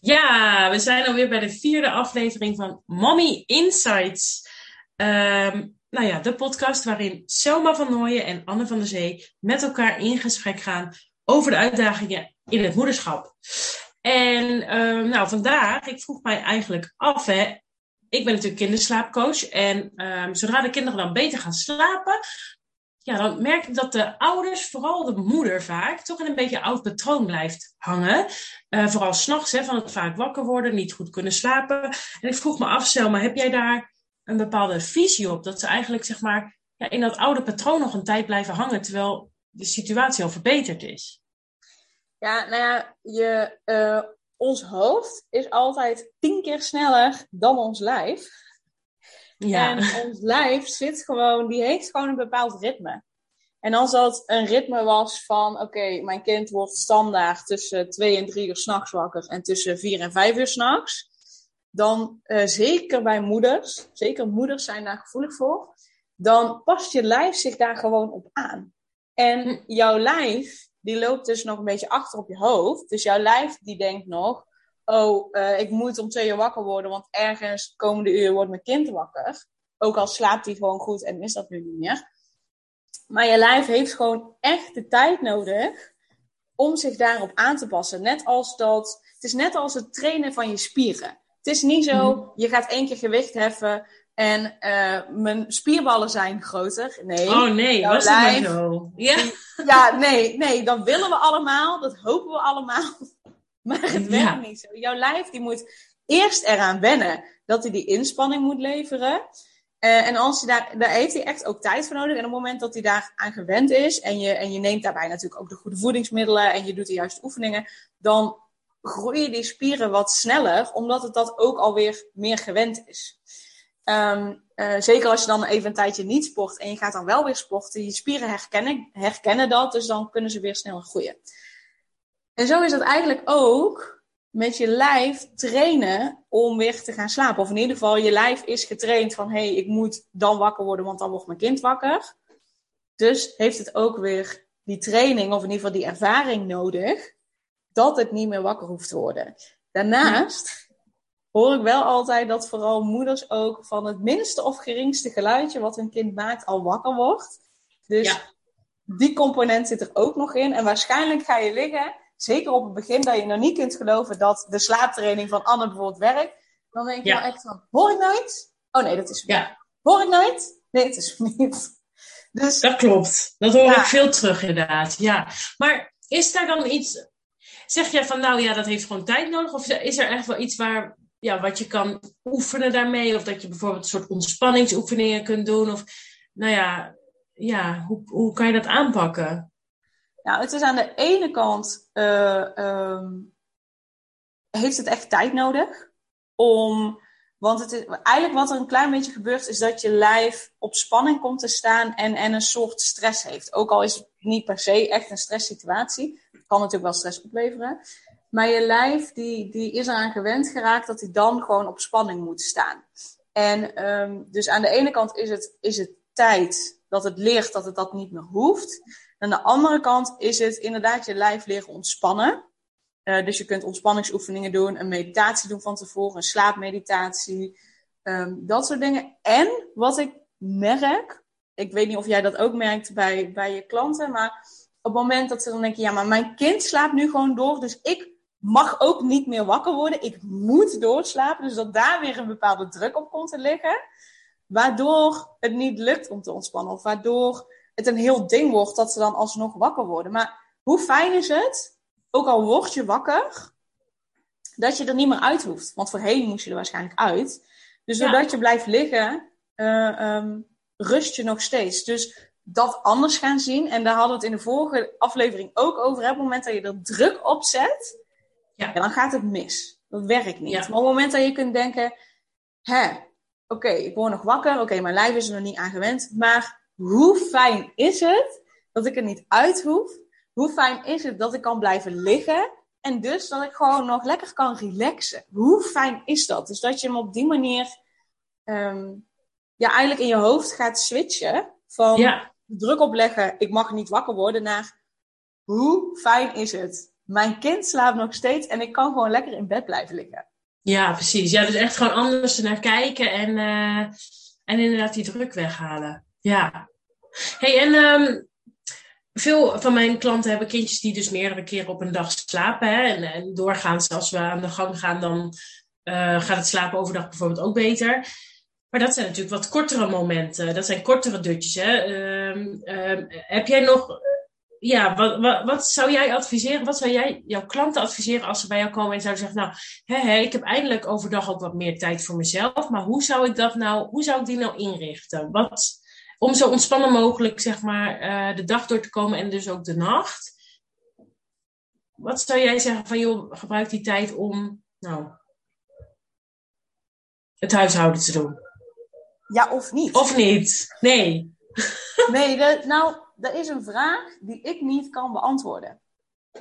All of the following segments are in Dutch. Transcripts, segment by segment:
Ja, we zijn alweer bij de vierde aflevering van Mommy Insights. Ehm, nou ja, de podcast waarin Selma van Nooyen en Anne van der Zee met elkaar in gesprek gaan over de uitdagingen in het moederschap. En ehm, nou, vandaag, ik vroeg mij eigenlijk af, hè, ik ben natuurlijk kinderslaapcoach. En ehm, zodra de kinderen dan beter gaan slapen, ja, dan merk ik dat de ouders, vooral de moeder vaak, toch in een beetje oud patroon blijft hangen. Uh, vooral s'nachts, van het vaak wakker worden, niet goed kunnen slapen. En ik vroeg me af, Selma, heb jij daar een bepaalde visie op? Dat ze eigenlijk, zeg maar, ja, in dat oude patroon nog een tijd blijven hangen, terwijl de situatie al verbeterd is? Ja, nou ja, je, uh, ons hoofd is altijd tien keer sneller dan ons lijf. Ja. En ons lijf zit gewoon, die heeft gewoon een bepaald ritme. En als dat een ritme was van, oké, mijn kind wordt standaard tussen twee en drie uur s'nachts wakker en tussen vier en vijf uur s'nachts. Dan uh, zeker bij moeders, zeker moeders zijn daar gevoelig voor, dan past je lijf zich daar gewoon op aan. En hm. jouw lijf, die loopt dus nog een beetje achter op je hoofd. Dus jouw lijf die denkt nog, oh, uh, ik moet om twee uur wakker worden, want ergens komende uur wordt mijn kind wakker. Ook al slaapt hij gewoon goed en is dat nu niet meer. Maar je lijf heeft gewoon echt de tijd nodig om zich daarop aan te passen. Net als dat, het is net als het trainen van je spieren. Het is niet zo, mhm. je gaat één keer gewicht heffen en uh, mijn spierballen zijn groter. Nee. Oh nee, was lijf, dat zo? Ja. ja, nee, nee, dat willen we allemaal, dat hopen we allemaal. Maar het werkt niet zo. Jouw lijf die moet eerst eraan wennen dat hij die inspanning moet leveren. Uh, en als je daar, daar heeft hij echt ook tijd voor nodig. En op het moment dat hij daar aan gewend is en je, en je neemt daarbij natuurlijk ook de goede voedingsmiddelen en je doet de juiste oefeningen, dan groeien die spieren wat sneller, omdat het dat ook alweer meer gewend is. Um, uh, zeker als je dan even een tijdje niet sport en je gaat dan wel weer sporten, je spieren herkennen, herkennen dat, dus dan kunnen ze weer sneller groeien. En zo is het eigenlijk ook met je lijf trainen om weer te gaan slapen. Of in ieder geval, je lijf is getraind van hé, hey, ik moet dan wakker worden, want dan wordt mijn kind wakker. Dus heeft het ook weer die training, of in ieder geval die ervaring nodig, dat het niet meer wakker hoeft te worden. Daarnaast hoor ik wel altijd dat vooral moeders ook van het minste of geringste geluidje wat een kind maakt al wakker wordt. Dus ja. die component zit er ook nog in. En waarschijnlijk ga je liggen zeker op het begin, dat je nog niet kunt geloven dat de slaaptraining van Anne bijvoorbeeld werkt. Dan denk je wel echt van, hoor ik iets? Oh nee, dat is ja. Hoor ik iets? Nee, het is niet. Dus, dat klopt. Dat hoor ik veel terug inderdaad. Ja. Maar is daar dan iets... Zeg jij van, nou ja, dat heeft gewoon tijd nodig? Of is er echt wel iets waar, ja, wat je kan oefenen daarmee? Of dat je bijvoorbeeld een soort ontspanningsoefeningen kunt doen? Of, nou ja, ja hoe, hoe kan je dat aanpakken? Nou, het is aan de ene kant uh, um, heeft het echt tijd nodig om. Want het is, eigenlijk wat er een klein beetje gebeurt, is dat je lijf op spanning komt te staan en, en een soort stress heeft. Ook al is het niet per se echt een stresssituatie. Kan natuurlijk wel stress opleveren. Maar je lijf die, die is eraan gewend geraakt dat hij dan gewoon op spanning moet staan. En um, dus aan de ene kant is het, is het tijd dat het leert dat het dat niet meer hoeft. Aan de andere kant is het inderdaad je lijf leren ontspannen. Uh, dus je kunt ontspanningsoefeningen doen, een meditatie doen van tevoren, een slaapmeditatie, um, dat soort dingen. En wat ik merk, ik weet niet of jij dat ook merkt bij, bij je klanten, maar op het moment dat ze dan denken, ja, maar mijn kind slaapt nu gewoon door, dus ik mag ook niet meer wakker worden, ik moet doorslapen, dus dat daar weer een bepaalde druk op komt te liggen, waardoor het niet lukt om te ontspannen, of waardoor het een heel ding wordt dat ze dan alsnog wakker worden. Maar hoe fijn is het, ook al word je wakker, dat je er niet meer uit hoeft. Want voorheen moest je er waarschijnlijk uit. Dus doordat je blijft liggen, uh, rust je nog steeds. Dus dat anders gaan zien. En daar hadden we het in de vorige aflevering ook over. Op het moment dat je er druk op zet, ja. dan gaat het mis. Dat werkt niet. Maar op het moment dat je kunt denken, hè, oké, ik word nog wakker. Oké, mijn lijf is er nog niet aan gewend. Maar hoe fijn is het dat ik er niet uit hoef? Hoe fijn is het dat ik kan blijven liggen? En dus dat ik gewoon nog lekker kan relaxen. Hoe fijn is dat? Dus dat je hem op die manier um, ja, eigenlijk in je hoofd gaat switchen. Van druk opleggen, ik mag niet wakker worden, naar hoe fijn is het mijn kind slaapt nog steeds en ik kan gewoon lekker in bed blijven liggen. Ja, precies. Ja, dus echt gewoon anders naar kijken en, uh, en inderdaad die druk weghalen. Ja. Hey, en um, veel van mijn klanten hebben kindjes die dus meerdere keren op een dag slapen. Hè? En, en doorgaans, als we aan de gang gaan, dan uh, gaat het slapen overdag bijvoorbeeld ook beter. Maar dat zijn natuurlijk wat kortere momenten. Dat zijn kortere dutjes. Hè? Uh, uh, heb jij nog. Ja, wat, wat, zou jij adviseren? Wat zou jij jouw klanten adviseren als ze bij jou komen en zouden zeggen: Nou, hè, ik heb eindelijk overdag ook wat meer tijd voor mezelf. Maar hoe zou ik dat nou, hoe zou ik die nou inrichten? Wat, om zo ontspannen mogelijk, zeg maar, uh, de dag door te komen en dus ook de nacht. Wat zou jij zeggen van, joh, gebruik die tijd om, nou, het huishouden te doen? Ja, of niet? Of niet? Nee. nee, nou, dat is een vraag die ik niet kan beantwoorden.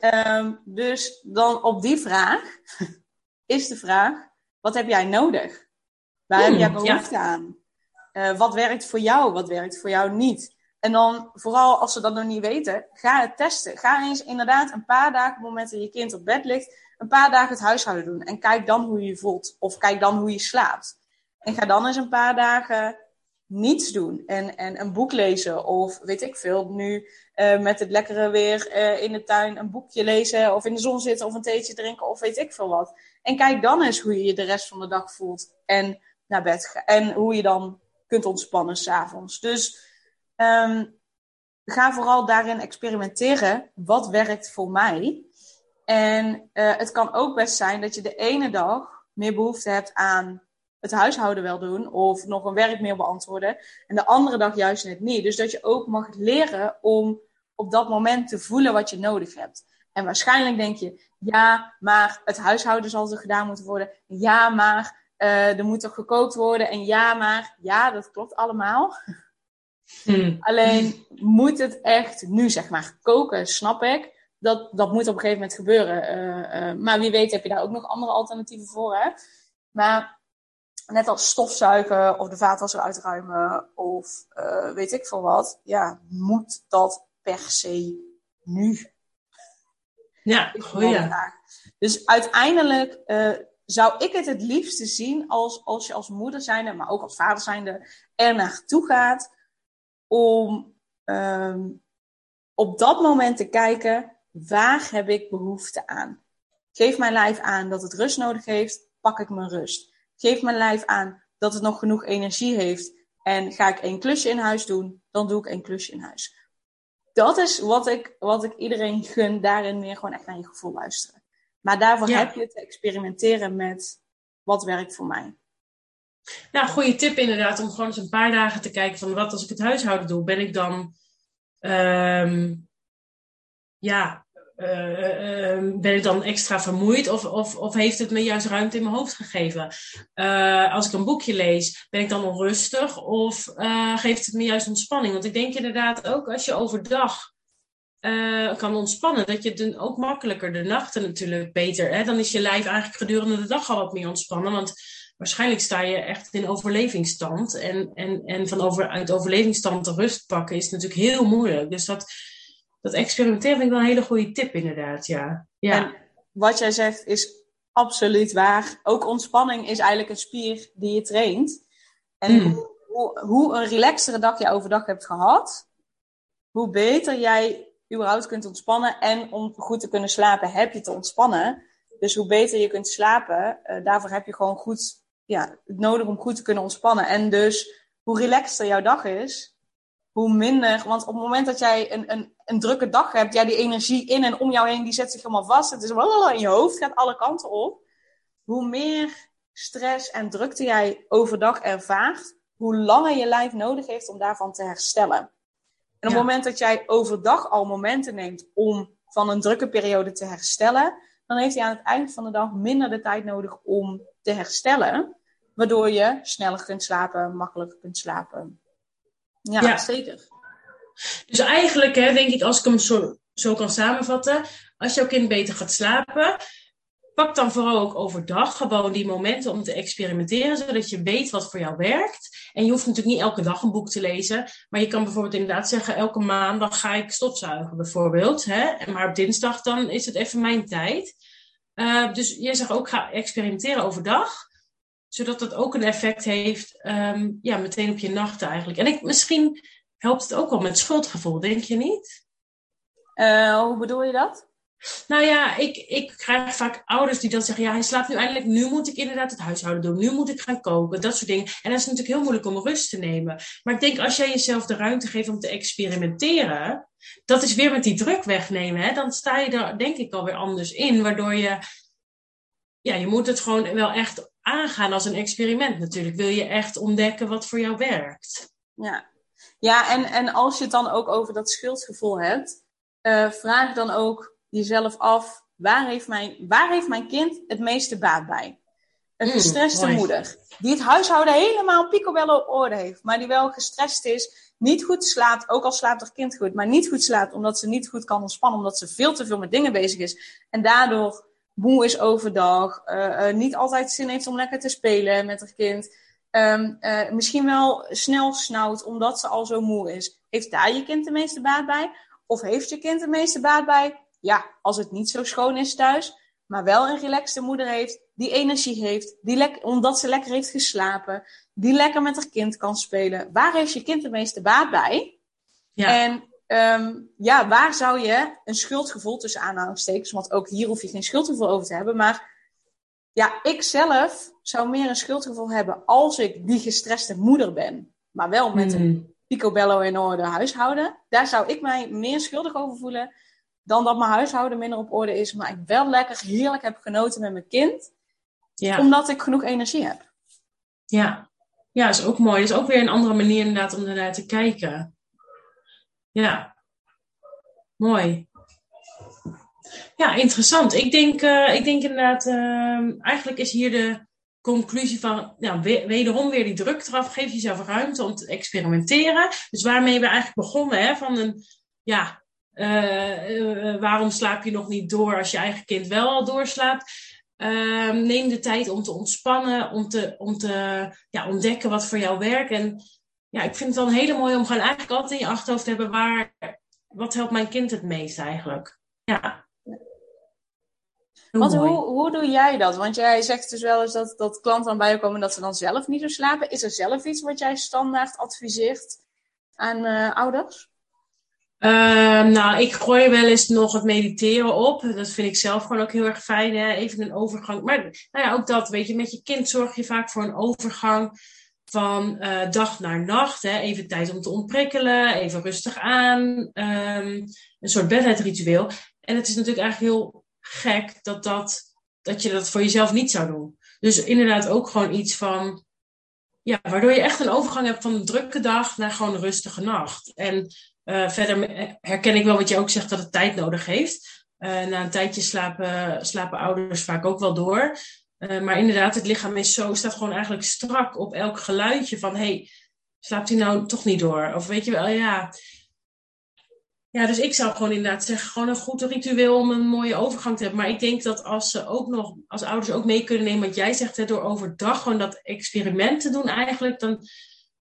Um, dus dan op die vraag is de vraag: wat heb jij nodig? Waar hmm, heb jij behoefte ja. aan? Uh, wat werkt voor jou? Wat werkt voor jou niet? En dan, vooral als ze dat nog niet weten, ga het testen. Ga eens inderdaad een paar dagen, op het moment dat je kind op bed ligt, een paar dagen het huishouden doen. En kijk dan hoe je je voelt. Of kijk dan hoe je slaapt. En ga dan eens een paar dagen niets doen. En, en een boek lezen. Of weet ik veel, nu uh, met het lekkere weer uh, in de tuin een boekje lezen. Of in de zon zitten of een theetje drinken. Of weet ik veel wat. En kijk dan eens hoe je je de rest van de dag voelt. En naar bed. En hoe je dan kunt ontspannen s'avonds. Dus um, ga vooral daarin experimenteren. Wat werkt voor mij? En uh, het kan ook best zijn dat je de ene dag meer behoefte hebt aan het huishouden wel doen of nog een werkmail beantwoorden en de andere dag juist net niet. Dus dat je ook mag leren om op dat moment te voelen wat je nodig hebt. En waarschijnlijk denk je, ja, maar het huishouden zal er gedaan moeten worden. Ja, maar uh, er moet toch gekookt worden. En ja, maar ja, dat klopt allemaal. Hmm. Alleen moet het echt nu, zeg maar, koken, snap ik. Dat, dat moet op een gegeven moment gebeuren. Uh, uh, maar wie weet heb je daar ook nog andere alternatieven voor. Hè? Maar net als stofzuigen of de vaatwasser uitruimen of weet ik veel wat. Ja, moet dat per se nu? Ja, goeie. Dus uiteindelijk zou ik het het liefste zien als, als je als moeder zijnde, maar ook als vader zijnde, er naartoe gaat om um, op dat moment te kijken, waar heb ik behoefte aan? Geef mijn lijf aan dat het rust nodig heeft, pak ik mijn rust. Geef mijn lijf aan dat het nog genoeg energie heeft en ga ik één klusje in huis doen, dan doe ik één klusje in huis. Dat is wat ik, wat ik iedereen gun, daarin meer gewoon echt naar je gevoel luisteren. Maar daarvoor heb je te experimenteren met wat werkt voor mij. Nou, goede tip inderdaad om gewoon eens een paar dagen te kijken van wat als ik het huishouden doe, ben ik dan um, ja, uh, uh, ben ik dan extra vermoeid of, of, of heeft het me juist ruimte in mijn hoofd gegeven? Uh, als ik een boekje lees, ben ik dan onrustig of geeft het me juist ontspanning? Want ik denk inderdaad ook als je overdag uh, kan ontspannen. Dat je dan ook makkelijker de nachten natuurlijk beter. Hè? Dan is je lijf eigenlijk gedurende de dag al wat meer ontspannen. Want waarschijnlijk sta je echt in overlevingsstand. En, en, en van over, uit overlevingsstand de rust pakken is natuurlijk heel moeilijk. Dus dat, dat experimenteren vind ik wel een hele goede tip inderdaad. Ja. ja. En wat jij zegt is absoluut waar. Ook ontspanning is eigenlijk een spier die je traint. En hmm. hoe, hoe een relaxtere dag je overdag hebt gehad, hoe beter jij überhaupt kunt ontspannen. En om goed te kunnen slapen heb je te ontspannen. Dus hoe beter je kunt slapen, uh, daarvoor heb je gewoon goed ja, het nodig om goed te kunnen ontspannen. En dus hoe relaxter jouw dag is, hoe minder. Want op het moment dat jij een, een, een drukke dag hebt, ja, die energie in en om jou heen, die zet zich helemaal vast. Het is in je hoofd, gaat alle kanten op. Hoe meer stress en drukte jij overdag ervaart, hoe langer je lijf nodig heeft om daarvan te herstellen. En op het moment dat jij overdag al momenten neemt om van een drukke periode te herstellen, dan heeft hij aan het eind van de dag minder de tijd nodig om te herstellen. Waardoor je sneller kunt slapen, makkelijker kunt slapen. Ja, zeker. Dus eigenlijk hè, denk ik, als ik hem zo, zo kan samenvatten, als jouw kind beter gaat slapen, pak dan vooral ook overdag gewoon die momenten om te experimenteren, zodat je weet wat voor jou werkt. En je hoeft natuurlijk niet elke dag een boek te lezen. Maar je kan bijvoorbeeld inderdaad zeggen, elke maandag ga ik stofzuigen bijvoorbeeld. Hè? Maar op dinsdag dan is het even mijn tijd. Uh, dus jij zegt ook, ga experimenteren overdag. Zodat dat ook een effect heeft, um, ja, meteen op je nachten eigenlijk. En ik, misschien helpt het ook wel met schuldgevoel, denk je niet? Uh, hoe bedoel je dat? Nou ja, ik, ik krijg vaak ouders die dan zeggen: Ja, hij slaapt nu eindelijk. Nu moet ik inderdaad het huishouden doen. Nu moet ik gaan koken. Dat soort dingen. En dat is natuurlijk heel moeilijk om rust te nemen. Maar ik denk als jij jezelf de ruimte geeft om te experimenteren. Dat is weer met die druk wegnemen. Hè? Dan sta je er denk ik alweer anders in. Waardoor je. Ja, je moet het gewoon wel echt aangaan als een experiment natuurlijk. Wil je echt ontdekken wat voor jou werkt. Ja, ja en, en als je het dan ook over dat schuldgevoel hebt. Uh, vraag dan ook jezelf af, waar heeft mijn, waar heeft mijn kind het meeste baat bij? Een mm, gestreste moeder, die het huishouden helemaal picobello op orde heeft, maar die wel gestrest is, niet goed slaapt, ook al slaapt haar kind goed, maar niet goed slaapt omdat ze niet goed kan ontspannen, omdat ze veel te veel met dingen bezig is en daardoor moe is overdag, uh, uh, niet altijd zin heeft om lekker te spelen met haar kind. Um, uh, misschien wel snel snauwt omdat ze al zo moe is. Heeft daar je kind de meeste baat bij? Of heeft je kind de meeste baat bij ja, als het niet zo schoon is thuis, maar wel een relaxte moeder heeft, die energie heeft, die omdat ze lekker heeft geslapen, die lekker met haar kind kan spelen. Waar heeft je kind de meeste baat bij? Ja. En um, ja, waar zou je een schuldgevoel tussen aanhalingstekens, want ook hier hoef je geen schuldgevoel over te hebben, maar ja, ik zelf zou meer een schuldgevoel hebben als ik die gestreste moeder ben, maar wel met een hmm. picobello in orde huishouden. Daar zou ik mij meer schuldig over voelen dan dat mijn huishouden minder op orde is, maar ik wel lekker heerlijk heb genoten met mijn kind. Ja. Omdat ik genoeg energie heb. Ja. ja, dat is ook mooi. Dat is ook weer een andere manier inderdaad om ernaar te kijken. Ja, mooi. Ja, interessant. Ik denk, uh, ik denk inderdaad, uh, eigenlijk is hier de conclusie van, nou, wederom weer die druk eraf. Geef jezelf ruimte om te experimenteren. Dus waarmee we eigenlijk begonnen, hè, van een, ja, uh, waarom slaap je nog niet door als je eigen kind wel al doorslaapt? Uh, neem de tijd om te ontspannen, om te, om te ja, ontdekken wat voor jou werkt. En ja, ik vind het dan heel mooi om gewoon eigenlijk altijd in je achterhoofd te hebben waar, wat helpt mijn kind het meest eigenlijk. Ja. Want hoe, hoe doe jij dat? Want jij zegt dus wel eens dat, dat klanten dan bij je komen dat ze dan zelf niet zo slapen. Is er zelf iets wat jij standaard adviseert aan uh, ouders? Uh, nou, ik gooi wel eens nog het mediteren op. Dat vind ik zelf gewoon ook heel erg fijn. Hè? Even een overgang. Maar nou ja, ook dat, weet je, met je kind zorg je vaak voor een overgang van uh, dag naar nacht. Hè? Even tijd om te ontprikkelen, even rustig aan. Um, een soort bedtijdritueel. En het is natuurlijk eigenlijk heel gek dat, dat, dat je dat voor jezelf niet zou doen. Dus inderdaad ook gewoon iets van ja, waardoor je echt een overgang hebt van een drukke dag naar gewoon een rustige nacht. En uh, verder herken ik wel wat je ook zegt dat het tijd nodig heeft. Uh, na een tijdje slapen, slapen ouders vaak ook wel door. Uh, maar inderdaad, het lichaam is zo, staat gewoon eigenlijk strak op elk geluidje van hey, slaapt hij nou toch niet door? Of weet je wel, ja. Ja, dus ik zou gewoon inderdaad zeggen, gewoon een goed ritueel om een mooie overgang te hebben. Maar ik denk dat als ze ook nog, als ouders ook mee kunnen nemen wat jij zegt, hè, door overdag gewoon dat experiment te doen eigenlijk, dan,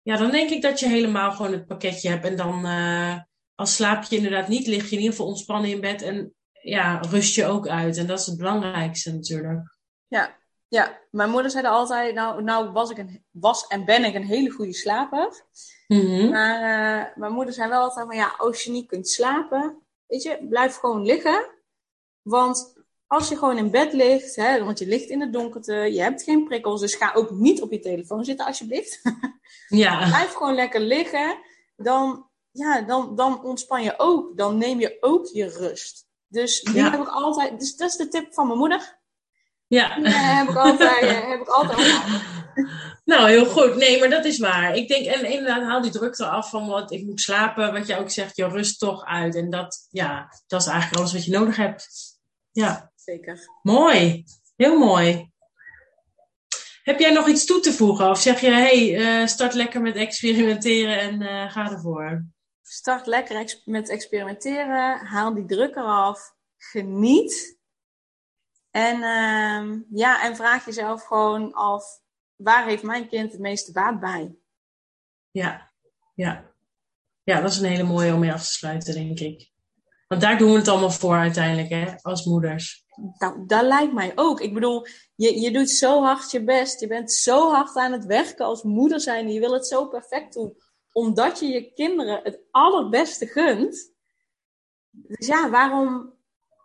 ja, dan denk ik dat je helemaal gewoon het pakketje hebt. En dan, uh, als slaap je inderdaad niet, lig je in ieder geval ontspannen in bed en ja, rust je ook uit. En dat is het belangrijkste natuurlijk. Ja, ja. mijn moeder zei altijd, nou, nou was, ik een, was en ben ik een hele goede slaper. Mm Maar uh, mijn moeder zei wel altijd van, ja, als je niet kunt slapen, weet je, blijf gewoon liggen. Want als je gewoon in bed ligt, hè, want je ligt in het donkerte, je hebt geen prikkels, dus ga ook niet op je telefoon zitten alsjeblieft. Ja. Blijf gewoon lekker liggen. Dan, ja, dan, dan ontspan je ook. Dan neem je ook je rust. Dus die heb ik altijd. Dus dat is de tip van mijn moeder. Ja. Die heb ik altijd. Eh, heb ik altijd nou, heel goed. Nee, maar dat is waar. Ik denk, en inderdaad, haal die druk eraf van wat ik moet slapen. Wat je ook zegt, je rust toch uit. En dat, ja, dat is eigenlijk alles wat je nodig hebt. Ja. Zeker. Mooi. Heel mooi. Heb jij nog iets toe te voegen? Of zeg je, hey, uh, start lekker met experimenteren en uh, ga ervoor? Start lekker ex met experimenteren. Haal die druk eraf. Geniet. En, uh, ja, en vraag jezelf gewoon af, waar heeft mijn kind het meeste baat bij? Ja, ja. Ja, dat is een hele mooie om mee af te sluiten, denk ik. Want daar doen we het allemaal voor uiteindelijk, hè, als moeders. Nou, dat lijkt mij ook. Ik bedoel, je, je doet zo hard je best. Je bent zo hard aan het werken als moeder zijn. Je wil het zo perfect doen. Omdat je je kinderen het allerbeste gunt. Dus ja, waarom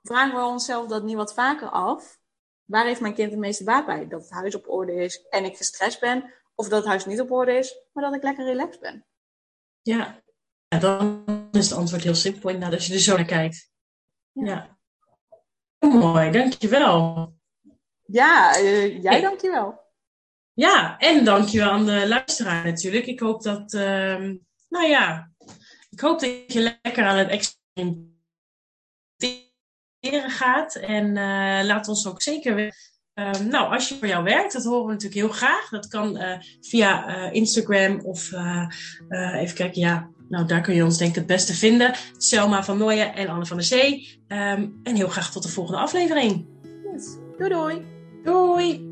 vragen we onszelf dat niet wat vaker af? Waar heeft mijn kind het meeste baat bij? Dat het huis op orde is en ik gestrest ben. Of dat het huis niet op orde is, maar dat ik lekker relaxed ben. Ja, ja dan is het antwoord heel simpel inderdaad, als je er zo naar kijkt. Ja. ja. Mooi, dankjewel. Ja, uh, jij dankjewel. Ja, en dankjewel aan de luisteraar natuurlijk. Ik hoop dat, uh, nou ja, ik hoop dat je lekker aan het experimenteren gaat. En uh, laat ons ook zeker weten. Um, nou, als je voor jou werkt, dat horen we natuurlijk heel graag. Dat kan uh, via Instagram of even kijken, ja, nou daar kun je ons denk ik het beste vinden. Selma van Nooyen en Anne van der Zee. Um, en heel graag tot de volgende aflevering. Yes. Doei doei. Doei.